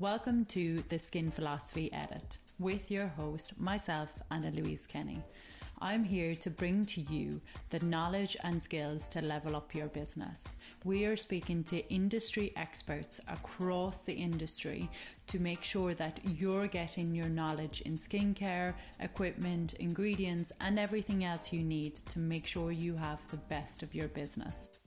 Welcome to the Skin Philosophy Edit with your host, myself, Anna Louise Kenny. I'm here to bring to you the knowledge and skills to level up your business. We are speaking to industry experts across the industry to make sure that you're getting your knowledge in skincare, equipment, ingredients, and everything else you need to make sure you have the best of your business.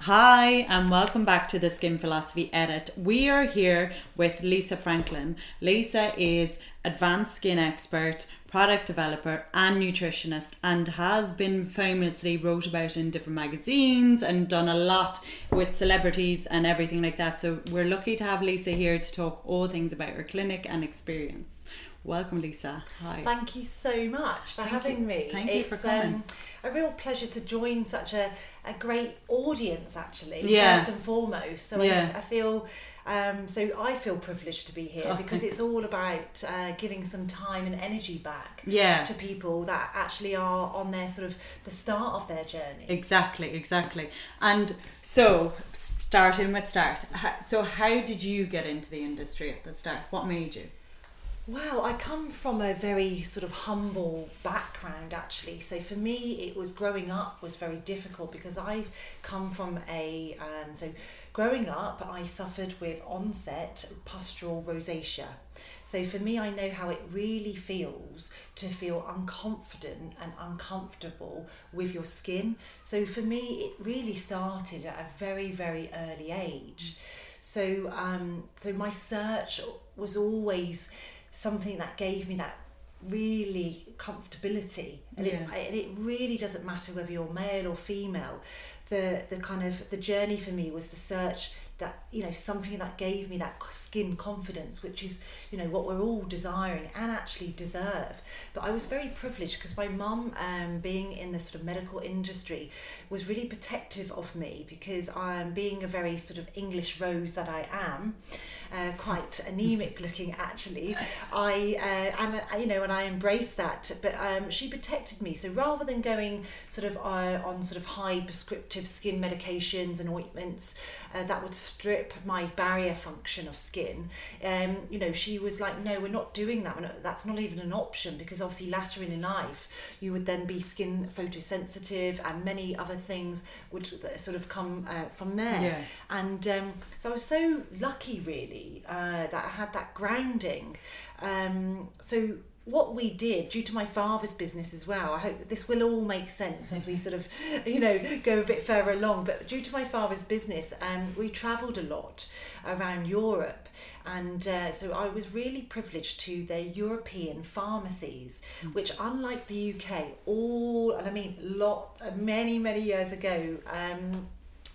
Hi, and welcome back to the Skin Philosophy Edit. We are here with Lisa Franklin. Lisa is advanced skin expert, product developer, and nutritionist, and has been famously wrote about in different magazines and done a lot with celebrities and everything like that. So we're lucky to have Lisa here to talk all things about her clinic and experience. Welcome, Lisa. Hi. Thank you so much for Thank having you. me. Thank you for coming. Um, a real pleasure to join such a, a great audience, actually, Yeah. first and foremost. So Yeah. I, I feel. Um, so I feel privileged to be here Oh, because it's all about uh, giving some time and energy back Yeah. to people that actually are on their sort of the start of their journey. Exactly, exactly. And so, starting with start. So, how did you get into the industry at the start? What made you? Well, I come from a very sort of humble background actually. So for me, it was growing up was very difficult because I've come from a um, so growing up I suffered with onset pustular rosacea. So for me, I know how it really feels to feel unconfident and uncomfortable with your skin. So for me, it really started at a very very early age. So um, so my search was always something that gave me that really comfortability. And, Yeah. it, and it really doesn't matter whether you're male or female. The the kind of the journey for me was the search that you know something that gave me that skin confidence which is you know what we're all desiring and actually deserve. But i was very privileged because my mum um, being in the sort of medical industry was really protective of me because i'm being a very sort of english rose that i am uh, quite anemic looking actually. I uh, and uh, you know and i embraced that but um, she protected me. So rather than going sort of uh, on sort of high prescriptive skin medications and ointments uh, that would strip my barrier function of skin um, you know she was like no we're not doing that. Not- that's not even an option because obviously later in life you would then be skin photosensitive and many other things would sort of come uh, from there. Yeah. and um, so I was so lucky, really, uh, that I had that grounding. Um, so what we did, due to my father's business as well, I hope this will all make sense as we sort of, you know, go a bit further along. But due to my father's business, um, we travelled a lot around Europe. And uh, so I was really privileged to the European pharmacies, which, unlike the UK, all, and I mean, lot, many, many years ago, um,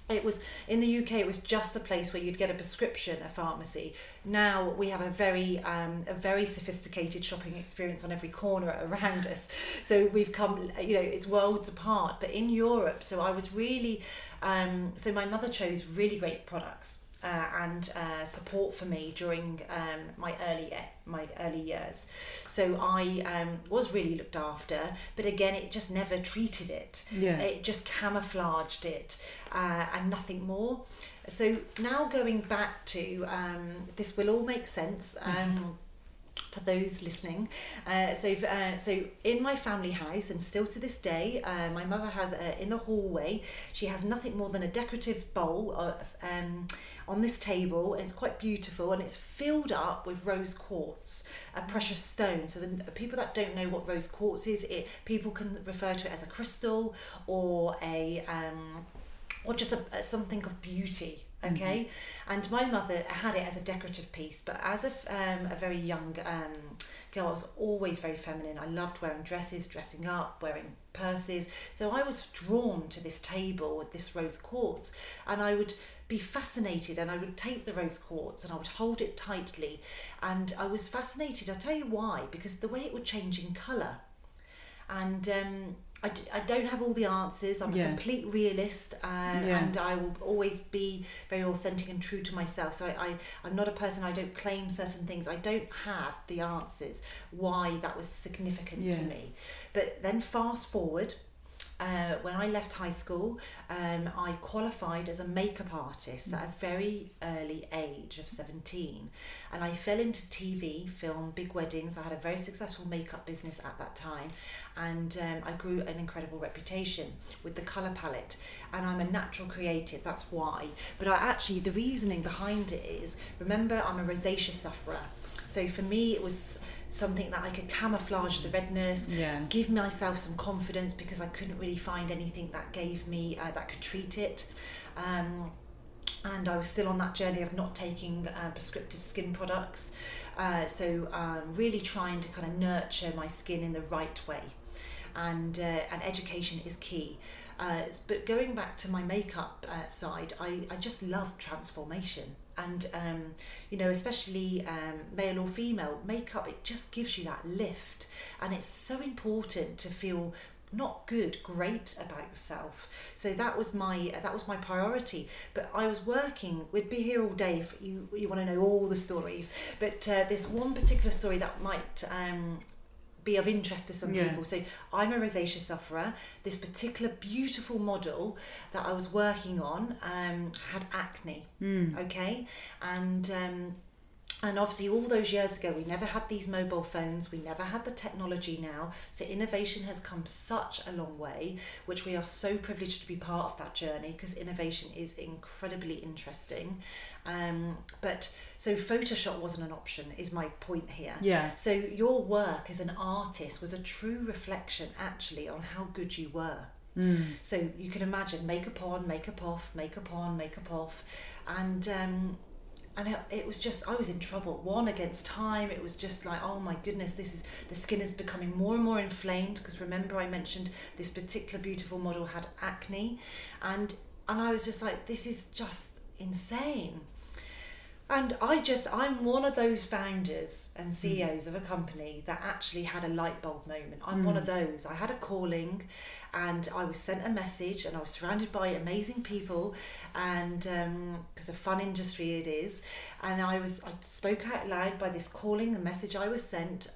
it was in the UK. It was just a place where you'd get a prescription, a pharmacy. Now we have a very, um, a very sophisticated shopping experience on every corner around us. So we've come, you know, it's worlds apart. But in Europe, so I was really, um, so my mother chose really great products. Uh, and uh, support for me during um, my early my early years, so I um, was really looked after. But again, it just never treated it Yeah. it just camouflaged it uh, and nothing more. So now going back to um, this will all make sense. Um, for those listening, uh, so uh, so in my family house, and still to this day, uh, my mother has uh, in the hallway. She has nothing more than a decorative bowl of, um, on this table, and it's quite beautiful, and it's filled up with rose quartz, a precious stone. So the people that don't know what rose quartz is, it people can refer to it as a crystal or a um, or just a something of beauty okay? And my mother had it as a decorative piece but as a, um, a very young um, girl i was always very feminine. I loved wearing dresses dressing up wearing purses. So i was drawn to this table with this rose quartz and i would be fascinated and i would take the rose quartz and i would hold it tightly. And i was fascinated i'll tell you why because the way it would change in colour. And um, I, d- I don't have all the answers. I'm Yeah. a complete realist, uh, Yeah. and I will always be very authentic and true to myself. So I, I, I'm not a person. I don't claim certain things. I don't have the answers why that was significant Yeah. to me. But then fast forward uh, when I left high school, um, I qualified as a makeup artist at a very early age of 17. And I fell into TV, film, big weddings. I had a very successful makeup business at that time. And um, I grew an incredible reputation with the colour palette. And I'm a natural creative, that's why. But I actually, the reasoning behind it is remember, I'm a rosacea sufferer. So for me, it was something that I could camouflage the redness, Yeah. give myself some confidence because I couldn't really find anything that gave me uh, that could treat it. Um, and I was still on that journey of not taking uh, prescriptive skin products. Uh, so um, really trying to kind of nurture my skin in the right way, and uh, and education is key. Uh, but going back to my makeup uh, side, I, I just love transformation. And, um, you know, especially um, male or female, makeup, it just gives you that lift. And it's so important to feel not good great about yourself. So that was my that was my priority. But i was working we'd be here all day if you you want to know all the stories. But uh, this one particular story that might um, be of interest to some Yeah. people. So I'm a rosacea sufferer. This particular beautiful model that I was working on um, had acne. Okay, and um, and obviously all those years ago we never had these mobile phones. We never had the technology now. So innovation has come such a long way, which we are so privileged to be part of that journey because innovation is incredibly interesting. Um, but so Photoshop wasn't an option. Is my point here. Yeah. So your work as an artist was a true reflection actually on how good you were. Mm. So you can imagine makeup on, makeup off, makeup on, makeup off, and um, and it, it was just I was in trouble. One against time, it was just like oh my goodness, this is the skin is becoming more and more inflamed because remember I mentioned this particular beautiful model had acne, and and I was just like this is just insane. And I just, I'm one of those founders and hmm. CEOs of a company that actually had a light bulb moment. I'm one hmm. of those. I had a calling and I was sent a message and I was surrounded by amazing people and um, because a fun industry it is. And I was, I spoke out loud by this calling, the message I was sent.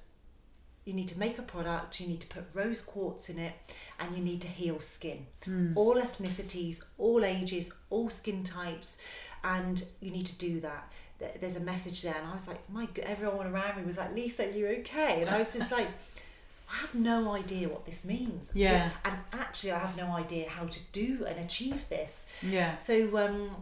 You need to make a product, you need to put rose quartz in it, and you need to heal skin. Hmm. All ethnicities, all ages, all skin types, and you need to do that th- there's a message there and I was like my god everyone around me was like Lisa you okay and I was just like I have no idea what this means Yeah. and actually I have no idea how to do and achieve this Yeah. so um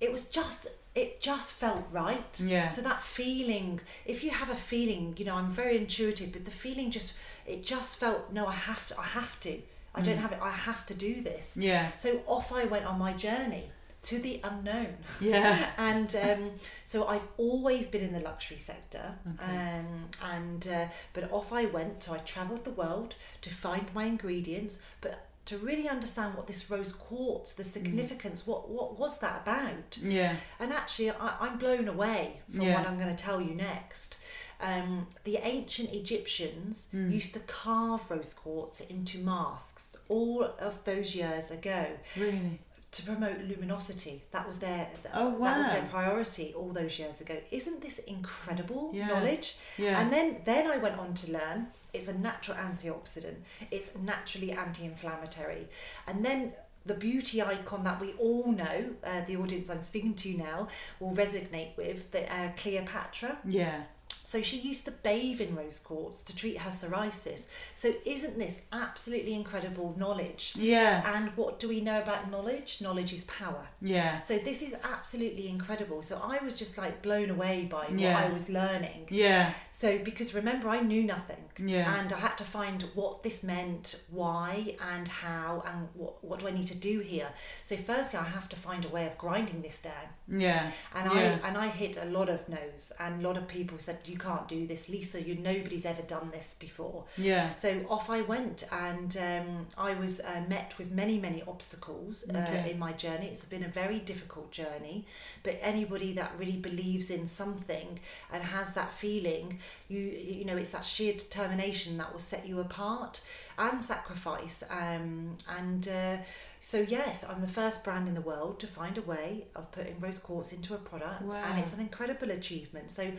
it was just it just felt right Yeah. so that feeling if you have a feeling you know I'm very intuitive but the feeling just it just felt no I have to I have to I don't have it I have to do this Yeah. so off I went on my journey to the unknown Yeah. and um, so I've always been in the luxury sector, Okay. um, and uh, but off I went. So I travelled the world to find my ingredients, but to really understand what this rose quartz, the significance, what what was that about? Yeah. And actually, I, I'm blown away from Yeah. what I'm going to tell you next. Um, the ancient Egyptians Hmm. used to carve rose quartz into masks all of those years ago Really. To promote luminosity. That was their Oh, that was their priority all those years ago. Isn't this incredible Yeah. knowledge? Yeah. And then then I went on to learn it's a natural antioxidant. It's naturally anti-inflammatory. And then the beauty icon that we all know, uh, the audience I'm speaking to now, will resonate with the uh, Cleopatra. yeah. So she used to bathe in rose quartz to treat her psoriasis. So isn't this absolutely incredible knowledge? Yeah. And what do we know about knowledge? Knowledge is power. Yeah. So this is absolutely incredible. So I was just like blown away by what Yeah. I was learning. Yeah. So because remember I knew nothing. Yeah. And I had to find what this meant, why and how and what what do I need to do here. So firstly I have to find a way of grinding this down. Yeah. And Yeah. I and I hit a lot of no's and a lot of people said you can't do this Lisa you nobody's ever done this before. Yeah. So off I went, and um, I was uh, met with many, many obstacles uh, Okay. in my journey. It's been a very difficult journey, but anybody that really believes in something and has that feeling, you you know, it's that sheer determination that will set you apart and sacrifice. Um, and uh, so yes, I'm the first brand in the world to find a way of putting rose quartz into a product, Wow. and it's an incredible achievement. So.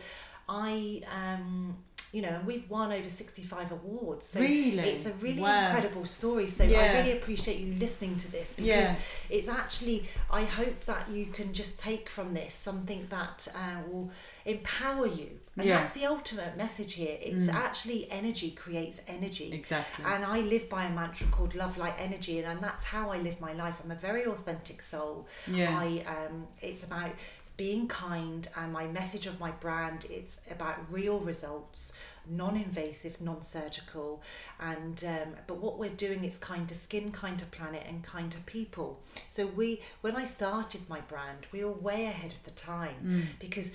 I um, you know, and we've won over 65 awards. So Really? it's a really Wow. incredible story. So Yeah. I really appreciate you listening to this because Yeah. it's actually, I hope that you can just take from this something that uh, will empower you. And Yeah. that's the ultimate message here. It's Mm. actually energy creates energy. Exactly. And I live by a mantra called love, light, energy, and, and that's how I live my life. I'm a very authentic soul. Yeah. I um, it's about being kind, and my message of my brand. It's about real results, non-invasive, non-surgical, and um, but what we're doing is kind to skin, kind to planet, and kind to people. So we, when I started my brand, we were way ahead of the time Mm. because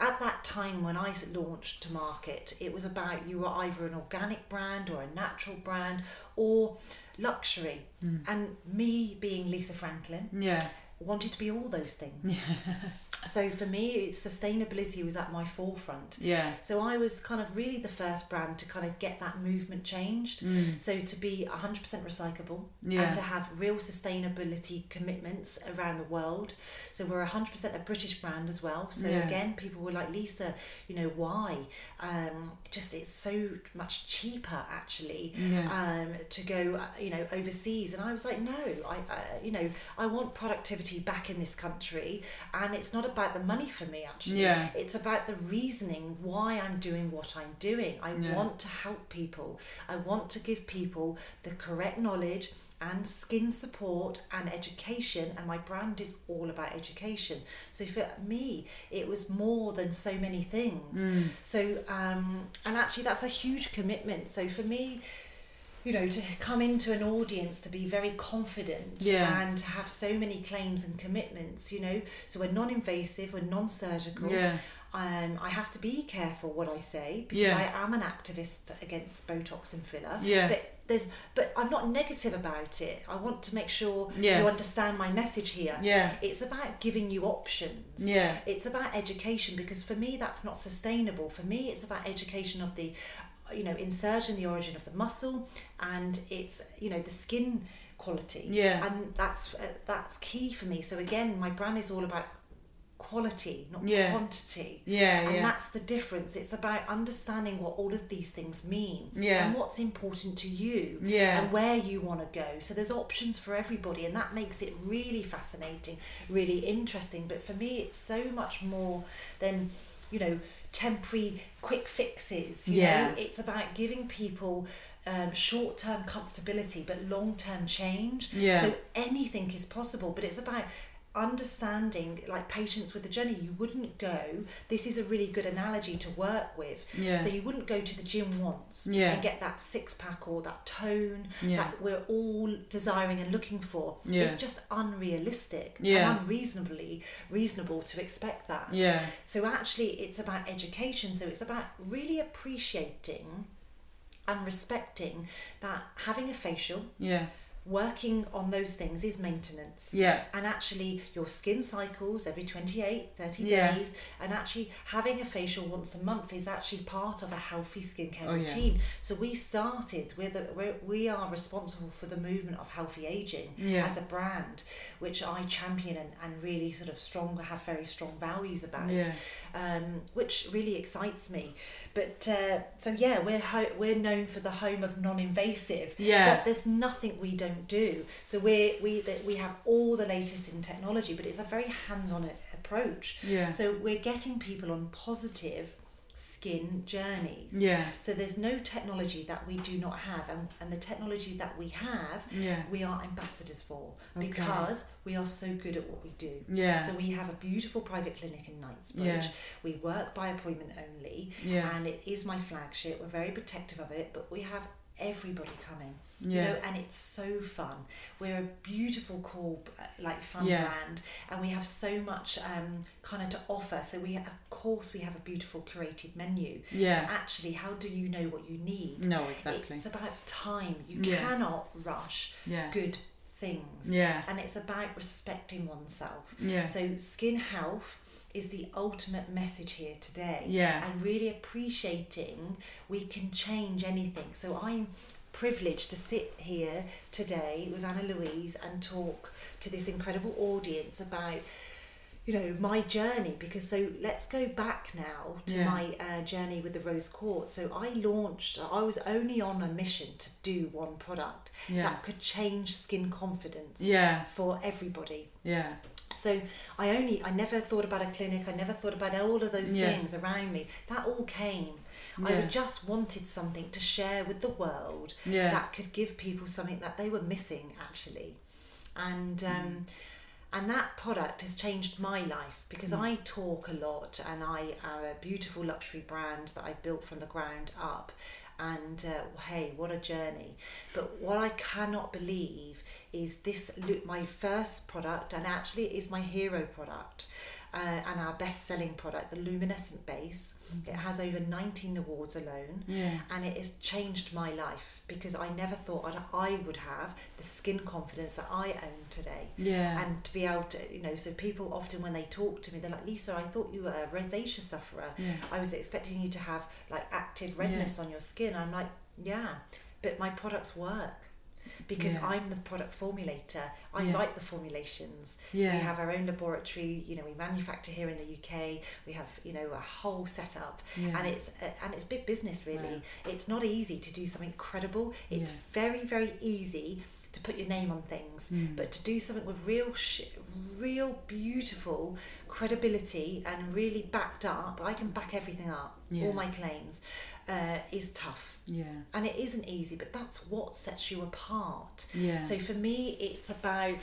at that time when I launched to market, it was about you were either an organic brand or a natural brand or luxury. Mm. And me being Lisa Franklin Yeah. wanted to be all those things. so for me, sustainability was at my forefront. Yeah. So I was kind of really the first brand to kind of get that movement changed. Mm. So to be 100% recyclable Yeah. and to have real sustainability commitments around the world. So we're 100% a British brand as well. So Yeah. again, people were like, Lisa, you know, why? Um, just it's so much cheaper actually Yeah. um, to go, uh, you know, overseas. And I was like, no, I, uh, you know, I want productivity back in this country, and it's not about the money for me. Actually, Yeah. it's about the reasoning why I'm doing what I'm doing. I Yeah. want to help people. I want to give people the correct knowledge and skin support and education and my brand is all about education so for me it was more than so many things Mm. so um and actually that's a huge commitment so for me you know to come into an audience to be very confident Yeah. and to have so many claims and commitments you know so we're non-invasive we're non-surgical Yeah. um, I have to be careful what I say because Yeah. I am an activist against Botox and filler. Yeah. But there's, but I'm not negative about it. I want to make sure Yeah. you understand my message here. Yeah. It's about giving you options. Yeah. It's about education because for me that's not sustainable. For me, it's about education of the, you know, insertion, the origin of the muscle, and it's you know the skin quality. Yeah. And that's uh, that's key for me. So again, my brand is all about quality, not Yeah. quantity. Yeah. And Yeah. that's the difference. It's about understanding what all of these things mean Yeah. and what's important to you Yeah. and where you want to go. So there's options for everybody, and that makes it really fascinating, really interesting. But for me, it's so much more than, you know, temporary quick fixes. You Yeah. know, it's about giving people. Um, short-term comfortability but long-term change Yeah. so anything is possible but it's about understanding like patients with the journey you wouldn't go this is a really good analogy to work with Yeah. so you wouldn't go to the gym once Yeah. and get that six pack or that tone Yeah. that we're all desiring and looking for Yeah. it's just unrealistic Yeah. and unreasonably reasonable to expect that Yeah. so actually it's about education so it's about really appreciating and respecting that having a facial Yeah. Working on those things is maintenance Yeah. and actually your skin cycles every 28 30 Yeah. days and actually having a facial once a month is actually part of a healthy skincare Oh, yeah. routine so we started with the, we're, we are responsible for the movement of healthy aging Yeah. as a brand which i champion and, and really sort of strong have very strong values about Yeah. um, which really excites me but uh, so yeah we're ho- we're known for the home of non-invasive Yeah. but there's nothing we don't do. So we we that we have all the latest in technology, but it's a very hands-on approach. Yeah. So we're getting people on positive skin journeys. Yeah. So there's no technology that we do not have, and, and the technology that we have, Yeah. we are ambassadors for Okay. because we are so good at what we do. Yeah. So we have a beautiful private clinic in Knightsbridge. Yeah. We work by appointment only, Yeah. and it is my flagship. We're very protective of it, but we have everybody coming. You Yeah. know, and it's so fun. We're a beautiful, cool, uh, like fun Yeah. brand, and we have so much um, kind of to offer. So we, of course, we have a beautiful curated menu. Yeah. But actually, how do you know what you need? No, exactly. It's about time. You Yeah. cannot rush Yeah. good things. Yeah. And it's about respecting oneself. Yeah. So skin health is the ultimate message here today. Yeah. And really appreciating we can change anything. So I'm privileged to sit here today with Anna Louise and talk to this incredible audience about you know my journey because so let's go back now to Yeah. my uh, journey with the rose quartz so i launched i was only on a mission to do one product Yeah. that could change skin confidence Yeah. for everybody Yeah. So i only i never thought about a clinic i never thought about all of those Yeah. things around me that all came i just wanted something to share with the world Yeah. that could give people something that they were missing actually and Mm. um, and that product has changed my life because Mm. I talk a lot and I am a beautiful luxury brand that I built from the ground up and uh, hey what a journey. But what I cannot believe is this look my first product and actually it is my hero product uh, and our best selling product the luminescent base it has over 19 awards alone Yeah. and it has changed my life because I never thought I'd, I would have the skin confidence that I own today. Yeah. And to be able to, you know, so people often when they talk to me, they're like, Lisa, I thought you were a rosacea sufferer. Yeah. I was expecting you to have like active redness on your skin. I'm like, yeah, but my products work because Yeah. I'm the product formulator. I Yeah. write the formulations. Yeah. We have our own laboratory. You know, we manufacture here in the UK. We have you know a whole setup, and it's uh, and it's big business really. It's not easy to do something credible. It's very very easy to put your name on things, Mm. but to do something with real sh- real beautiful credibility and really backed up. I can back everything up. All my claims uh, is tough. Yeah. And it isn't easy, but that's what sets you apart. Yeah. So for me, it's about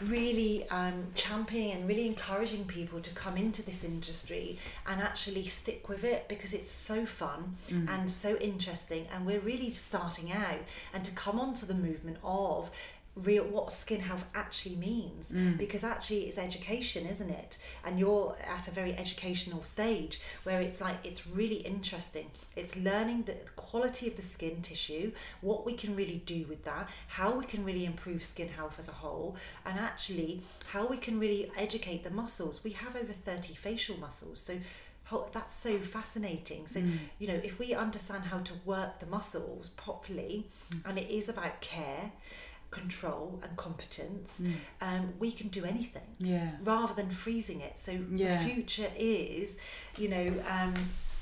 really um, championing and really encouraging people to come into this industry and actually stick with it because it's so fun Mm. and so interesting. And we're really starting out and to come onto the movement of real what skin health actually means Mm. because actually it's education isn't it and you're at a very educational stage where it's like it's really interesting it's learning the quality of the skin tissue what we can really do with that how we can really improve skin health as a whole and actually how we can really educate the muscles we have over 30 facial muscles so ho- that's so fascinating so Mm. you know if we understand how to work the muscles properly Mm. and it is about care control and competence Mm. um, we can do anything Yeah. rather than freezing it so Yeah. the future is you know um,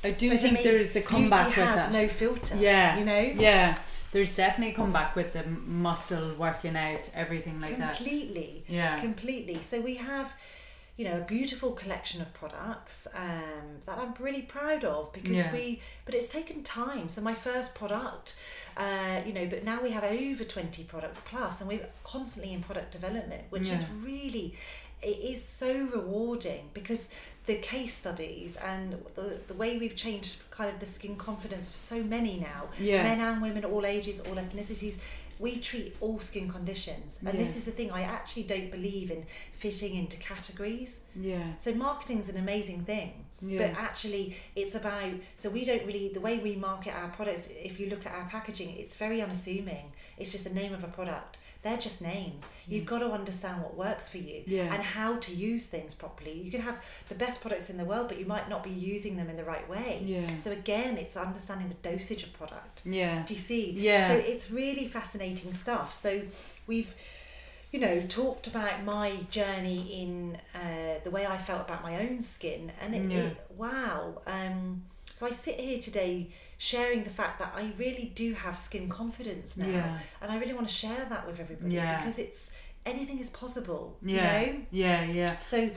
I do so think me, there is a comeback with has that. no filter Yeah. you know Yeah. There's definitely a comeback with the muscle working out, everything like that. completely Yeah. completely so we have you know a beautiful collection of products um, that I'm really proud of because Yeah. we but it's taken time so my first product uh, you know but now we have over 20 products plus and we're constantly in product development which is really it is so rewarding because the case studies and the, the way we've changed kind of the skin confidence for so many now Yeah. men and women all ages all ethnicities we treat all skin conditions and this is the thing i actually don't believe in fitting into categories Yeah. so marketing is an amazing thing Yeah. but actually it's about so we don't really the way we market our products if you look at our packaging it's very unassuming it's just the name of a product they're just names you've got to understand what works for you Yeah. and how to use things properly you can have the best products in the world but you might not be using them in the right way Yeah. so again it's understanding the dosage of product Yeah. do you see? Yeah. So it's really fascinating stuff. So we've, you know, talked about my journey in uh, the way I felt about my own skin, and it, Yeah. it wow. Um, so I sit here today sharing the fact that I really do have skin confidence now, Yeah. and I really want to share that with everybody Yeah. because it's anything is possible. Yeah. You know. Yeah. Yeah. So,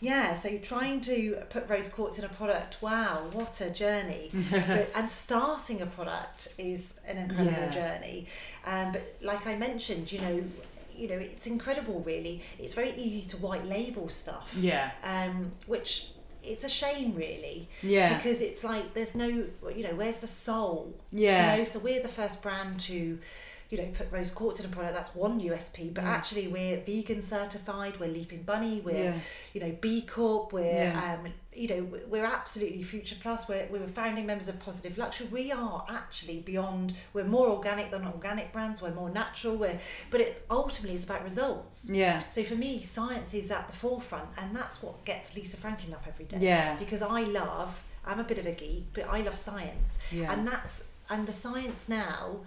yeah, so trying to put rose quartz in a product, wow, what a journey. but, and starting a product is an incredible Yeah. journey. Um, but like I mentioned, you know, you know, it's incredible really. It's very easy to white label stuff. Yeah. Um, which it's a shame really. Yeah. Because it's like there's no you know, where's the soul? Yeah. You know, so we're the first brand to, you know, put rose quartz in a product. That's one USP. But Yeah. actually, we're vegan certified. We're Leaping Bunny. We're, Yeah. you know, B Corp. We're, Yeah. um, you know, we're absolutely Future Plus. We're we were founding members of Positive Luxury. We are actually beyond. We're more organic than organic brands. We're more natural. We're, but it ultimately is about results. Yeah. So for me, science is at the forefront, and that's what gets Lisa Franklin up every day. Yeah. Because I love. I'm a bit of a geek, but I love science Yeah. and that's and the science now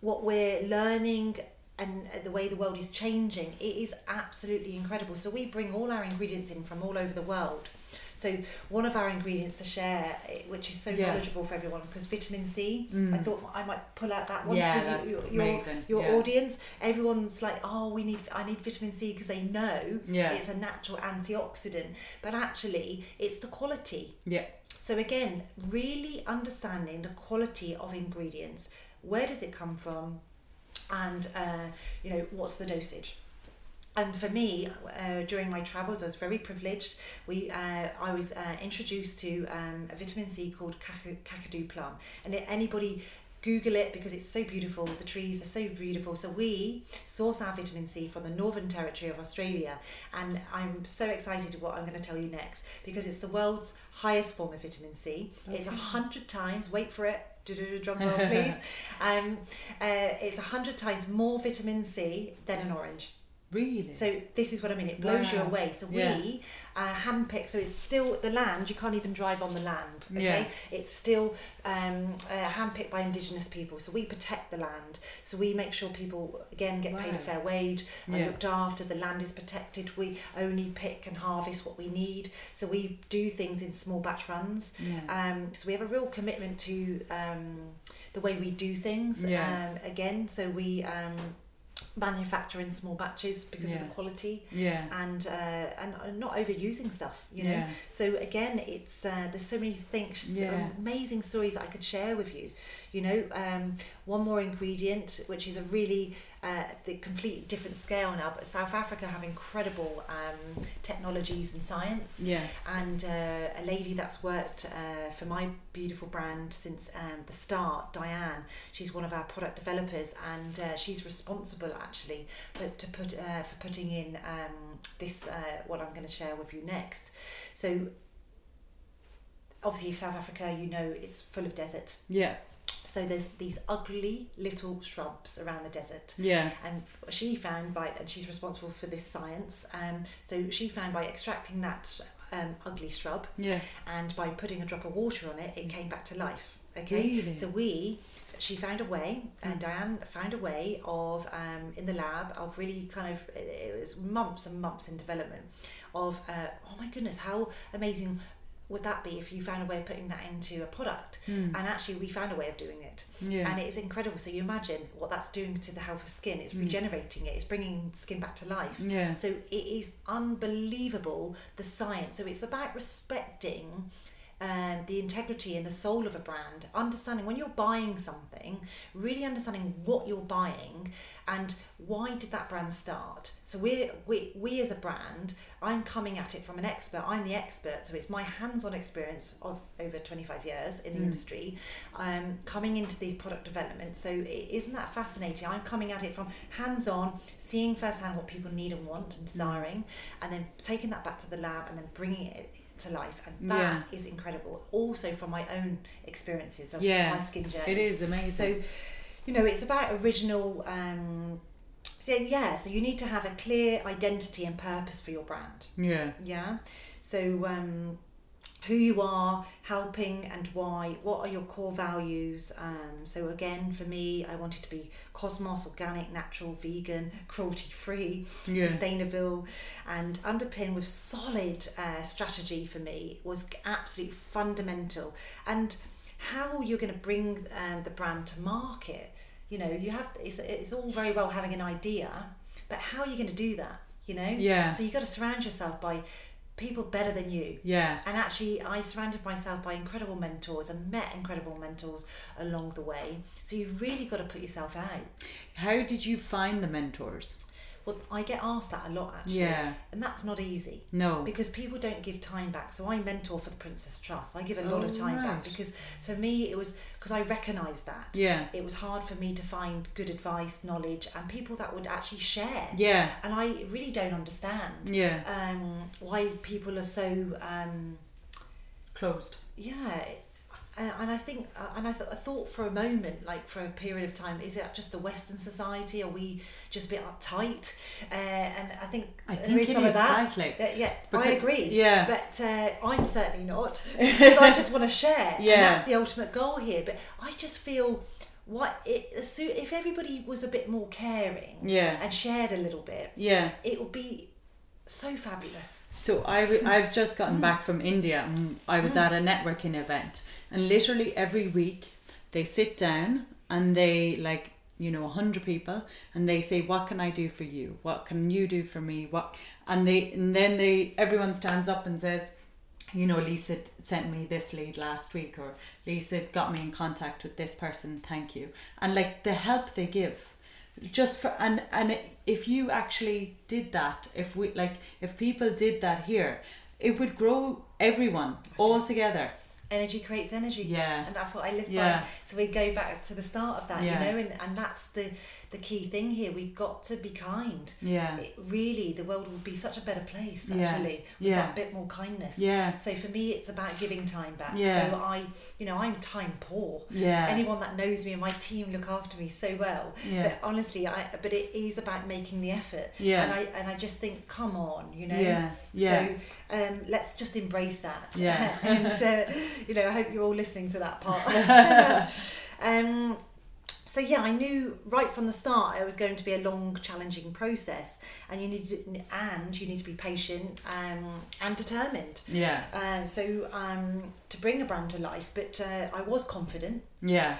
what we're learning and the way the world is changing, it is absolutely incredible. So we bring all our ingredients in from all over the world. So one of our ingredients to share, eh, which is so Yeah. knowledgeable for everyone, because vitamin C. I Mm. thought I might pull out that one Yeah, for you, your, your, your Yeah. audience. Everyone's like, oh, we need, I need vitamin C because they know it's a natural antioxidant, but actually it's the quality. Yeah. So again, really understanding the quality of ingredients. Where does it come from? And uh, you know, what's the dosage? And for me, uh, during my travels, I was very privileged. We, uh, I was uh, introduced to um, a vitamin C called Kaka- Kakadu plum, and anybody Google it because it's so beautiful. The trees are so beautiful. So we source our vitamin C from the Northern Territory of Australia, and I'm so excited what I'm going to tell you next because it's the world's highest form of vitamin C. It's a hundred times. Wait for it. Drum roll, please. um, uh, it's a hundred times more vitamin C than an orange. Really? So this is what I mean. It blows you away. So Yeah. we uh, handpick. So it's still the land. You can't even drive on the land. Okay. Yeah. It's still um, uh, handpicked by indigenous people. So we protect the land. So we make sure people again get paid a fair wage. and Yeah. looked after. The land is protected. We only pick and harvest what we need. So we do things in small batch runs. yeah. Um, so we have a real commitment to um, the way we do things. Yeah. Um, again, so we um, manufacture in small batches because of the quality yeah. and uh, and not overusing stuff. You know. Yeah. So again, it's uh, there's so many things, Yeah. amazing stories that I could share with you. You know, um, one more ingredient, which is a really uh, the completely different scale now. But South Africa have incredible um, technologies and science Yeah. and uh, a lady that's worked uh, for my beautiful brand since um, the start, Diane. She's one of our product developers, and uh, she's responsible actually for to put uh, for putting in um, this uh, what I'm going to share with you next. So. Obviously, South Africa, you know, it's full of desert. Yeah. So there's these ugly little shrubs around the desert Yeah. and she found by and she's responsible for this science um, so she found by extracting that um, ugly shrub Yeah. and by putting a drop of water on it it came back to life okay Really? so we she found a way and Mm. diane found a way of um, in the lab of really kind of it was months and months in development of uh, oh my goodness how amazing would that be if you found a way of putting that into a product Mm. and actually we found a way of doing it yeah. and it is incredible. So you imagine what that's doing to the health of skin. It's Mm. regenerating it. It's bringing skin back to life. yeah. So it is unbelievable the science. So it's about respecting um, the integrity and the soul of a brand. Understanding when you're buying something, really understanding what you're buying and why did that brand start. So we we we as a brand, I'm coming at it from an expert. I'm the expert, so it's my hands-on experience of over 25 years in the Mm. industry, um, coming into these product developments. So isn't that fascinating? I'm coming at it from hands-on, seeing firsthand what people need and want and desiring, and then taking that back to the lab and then bringing it to life, and that is incredible. Also from my own experiences of Yeah, my skin journey. It is amazing. So, you know, it's about original. Um, so yeah, so you need to have a clear identity and purpose for your brand. yeah. Yeah. So um, who you are, helping and why. What are your core values? Um, so again, for me, I wanted to be cosmos, organic, natural, vegan, cruelty free Yeah. sustainable and underpinned with solid uh, strategy for me was absolutely fundamental and how you're going to bring um, the brand to market you know you have it's, it's all very well having an idea but how are you going to do that you know Yeah. so you've got to surround yourself by people better than you Yeah. and actually I surrounded myself by incredible mentors and met incredible mentors along the way so you've really got to put yourself out How did you find the mentors? Well I get asked that a lot actually Yeah. and that's not easy No. because people don't give time back. So I mentor for the Prince's Trust. I give a lot Oh, of time back because for me it was because I recognised that. Yeah. It was hard for me to find good advice, knowledge, and people that would actually share. Yeah. And I really don't understand Yeah. um, why people are so um, Closed. yeah. And, and I think, uh, and I, th- I thought for a moment, like for a period of time, is it just the Western society? Are we just a bit uptight? Uh, and I think, I there think is it some is of that. slightly. Uh, yeah, I agree. yeah. But uh, I'm certainly not because I just want to share. Yeah. And that's the ultimate goal here. But I just feel what it so if everybody was a bit more caring Yeah. and shared a little bit, Yeah. it would be so fabulous. So I I've just gotten mm. back from India and I was mm. at a networking event and literally every week they sit down and they like you know a hundred people and they say what can I do for you? What can you do for me? What and they and then they everyone stands up and says you know Lisa sent me this lead last week or Lisa got me in contact with this person thank you. And like the help they give just for and and if you actually did that if we like if people did that here it would grow everyone all together Energy creates energy. Yeah. And that's what I live Yeah. by. So we go back to the start of that, Yeah. you know, and, and that's the the key thing here. We've got to be kind. yeah It, really, the world would be such a better place Yeah. actually with Yeah. that bit more kindness. yeah So for me, it's about giving time back. Yeah. So I, you know, I'm time poor. yeah Anyone that knows me and my team look after me so well. yeah But honestly, I but it is about making the effort. yeah And I and I just think, come on, you know. yeah yeah So um, let's just embrace that. Yeah. and uh, you know, I hope you're all listening to that part. um, so yeah, I knew right from the start it was going to be a long, challenging process, and you need to, and you need to be patient um, and determined. yeah. Um, so um, to bring a brand to life, but uh, I was confident. Yeah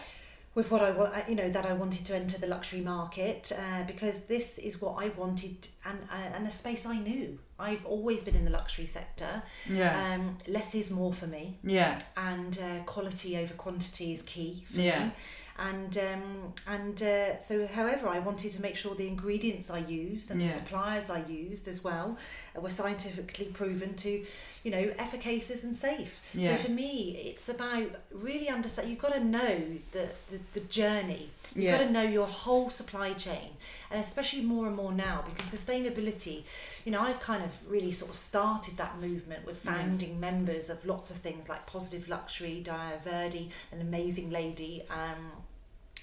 with what I want, you know, that I wanted to enter the luxury market uh, because this is what I wanted and uh, and a space I knew. I've always been in the luxury sector. yeah Um, less is more for me, yeah and uh, quality over quantity is key for Yeah. me. And um, and uh, so, however, I wanted to make sure the ingredients I used and Yeah. the suppliers I used as well were scientifically proven to, you know, efficacious and safe. Yeah. So for me, it's about really understand. You've got to know the the, the journey. You've Yeah. got to know your whole supply chain, and especially more and more now because sustainability. You know, I kind of really sort of started that movement with founding members of lots of things like Positive Luxury, Diana Verde, an amazing lady. Um,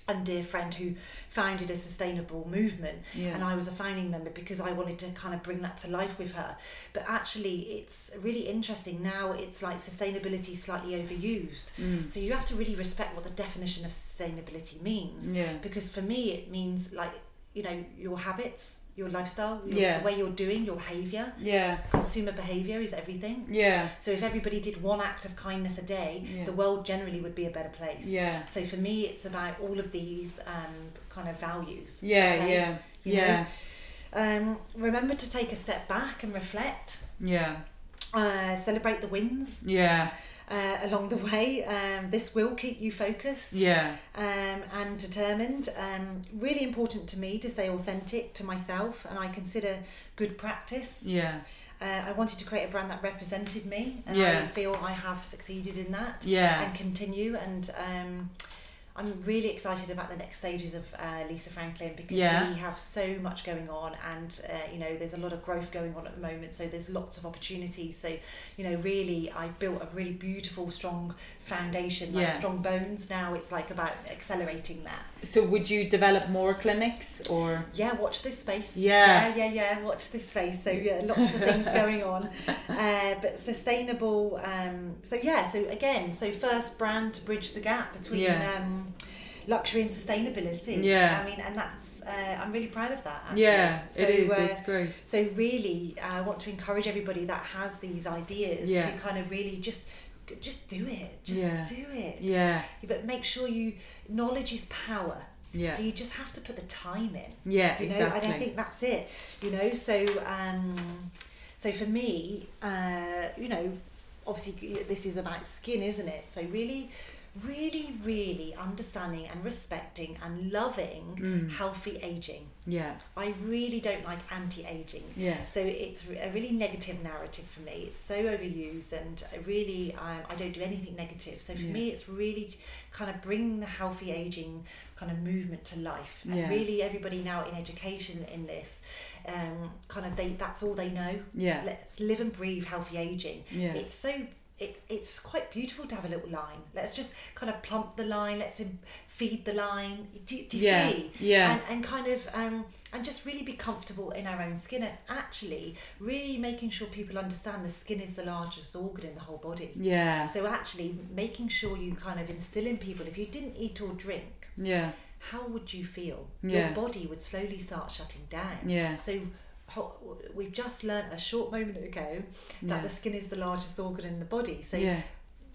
and dear friend who founded a sustainable movement yeah and I was a founding member because I wanted to kind of bring that to life with her. But actually, it's really interesting now. It's like sustainability slightly overused, mm. so you have to really respect what the definition of sustainability means. yeah Because for me, it means like you know your habits, your lifestyle, your, Yeah. the way you're doing, your behaviour. yeah Consumer behaviour is everything. yeah So if everybody did one act of kindness a day, Yeah. the world generally would be a better place. yeah So for me, it's about all of these um, kind of values. yeah okay? yeah You yeah Um, remember to take a step back and reflect. yeah Uh, celebrate the wins yeah uh, along the way. Um, this will keep you focused yeah um, and determined. Um, really important to me to stay authentic to myself, and I consider good practice. yeah Uh, I wanted to create a brand that represented me, and Yeah. I feel I have succeeded in that yeah and continue. And um, I'm really excited about the next stages of uh, Lisa Franklin because Yeah. we have so much going on, and uh, you know there's a lot of growth going on at the moment. So there's lots of opportunities. So you know, really, I built a really beautiful, strong foundation, like Yeah. strong bones. Now it's like about accelerating that. so would you develop more clinics or Yeah, watch this space. Yeah. yeah, yeah, yeah. Watch this space. So yeah, lots of things going on, uh, but sustainable. Um, so yeah, so again, so first brand to bridge the gap between Yeah. um, luxury and sustainability. Yeah. I mean, and that's uh, I'm really proud of that. Actually. yeah So, it is uh, it's great so really, I want to encourage everybody that has these ideas Yeah. to kind of really just just do it. Just Yeah. do it. yeah But make sure you knowledge is power. yeah So you just have to put the time in yeah you know exactly and i think that's it you know so um so for me uh you know obviously this is about skin isn't it so really really really understanding and respecting and loving Mm. healthy aging yeah i really don't like anti-aging yeah so it's a really negative narrative for me. It's so overused, and I really um, I don't do anything negative. So for Yeah. me, it's really kind of bring the healthy aging kind of movement to life. And Yeah. really, everybody now in education in this, um, kind of they that's all they know. yeah Let's live and breathe healthy aging. yeah It's so. It, it's quite beautiful to have a little line. Let's just kind of plump the line. Let's feed the line. Do, you- do you yeah see? yeah and, and kind of um, and just really be comfortable in our own skin and actually really making sure people understand the skin is the largest organ in the whole body yeah so actually making sure you kind of instill in people if you didn't eat or drink Yeah. how would you feel? Yeah. Your body would slowly start shutting down. Yeah. So we've just learnt a short moment ago that Yeah. the skin is the largest organ in the body. So yeah.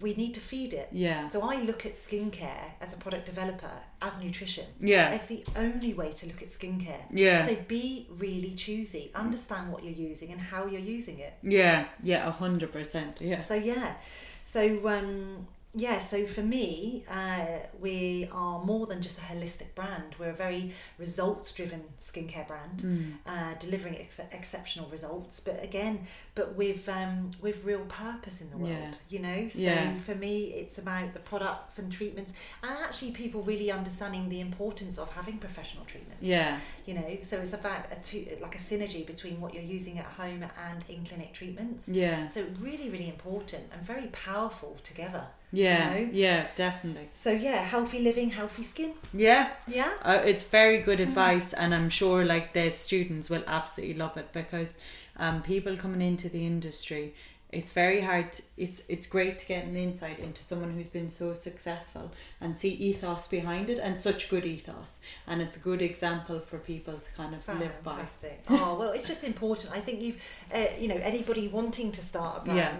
we need to feed it. Yeah. So I look at skincare as a product developer as nutrition. Yeah. It's the only way to look at skincare. Yeah. So be really choosy. Understand what you're using and how you're using it. Yeah. Yeah. A hundred percent. Yeah. So yeah. So um yeah, so for me, uh, we are more than just a holistic brand. We're a very results driven skincare brand, Mm. uh, delivering ex- exceptional results. But again, but with um, with real purpose in the world, Yeah. you know. So Yeah. for me, it's about the products and treatments, and actually people really understanding the importance of having professional treatments. Yeah. You know, so it's about a two, like a synergy between what you're using at home and in clinic treatments. Yeah. So really, really important and very powerful together. Yeah. know? Yeah. Definitely. So yeah, healthy living, healthy skin. Yeah. Yeah. Uh, it's very good Hmm. advice, and I'm sure like their students will absolutely love it because um, people coming into the industry, it's very hard. To, it's it's great to get an insight into someone who's been so successful and see ethos behind it and such good ethos, and it's a good example for people to kind of live by. Fantastic. oh well, it's just important. I think you've, uh, you know, anybody wanting to start a Yeah.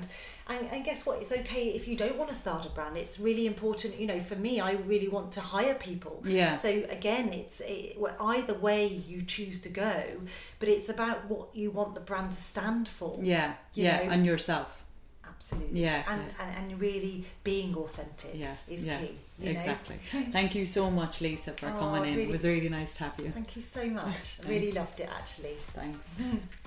And, and guess what? It's okay if you don't want to start a brand. It's really important. You know, for me, I really want to hire people. Yeah. So again, it's it, either way you choose to go, but it's about what you want the brand to stand for. Yeah, You yeah, know? and yourself. Absolutely. Yeah, And, yeah. and and really being authentic. Yeah, Is yeah, key. You know? Exactly. Thank you so much, Lisa, for Oh, coming in. really- It was really nice to have you. Thank you so much. Really loved it actually. Thanks.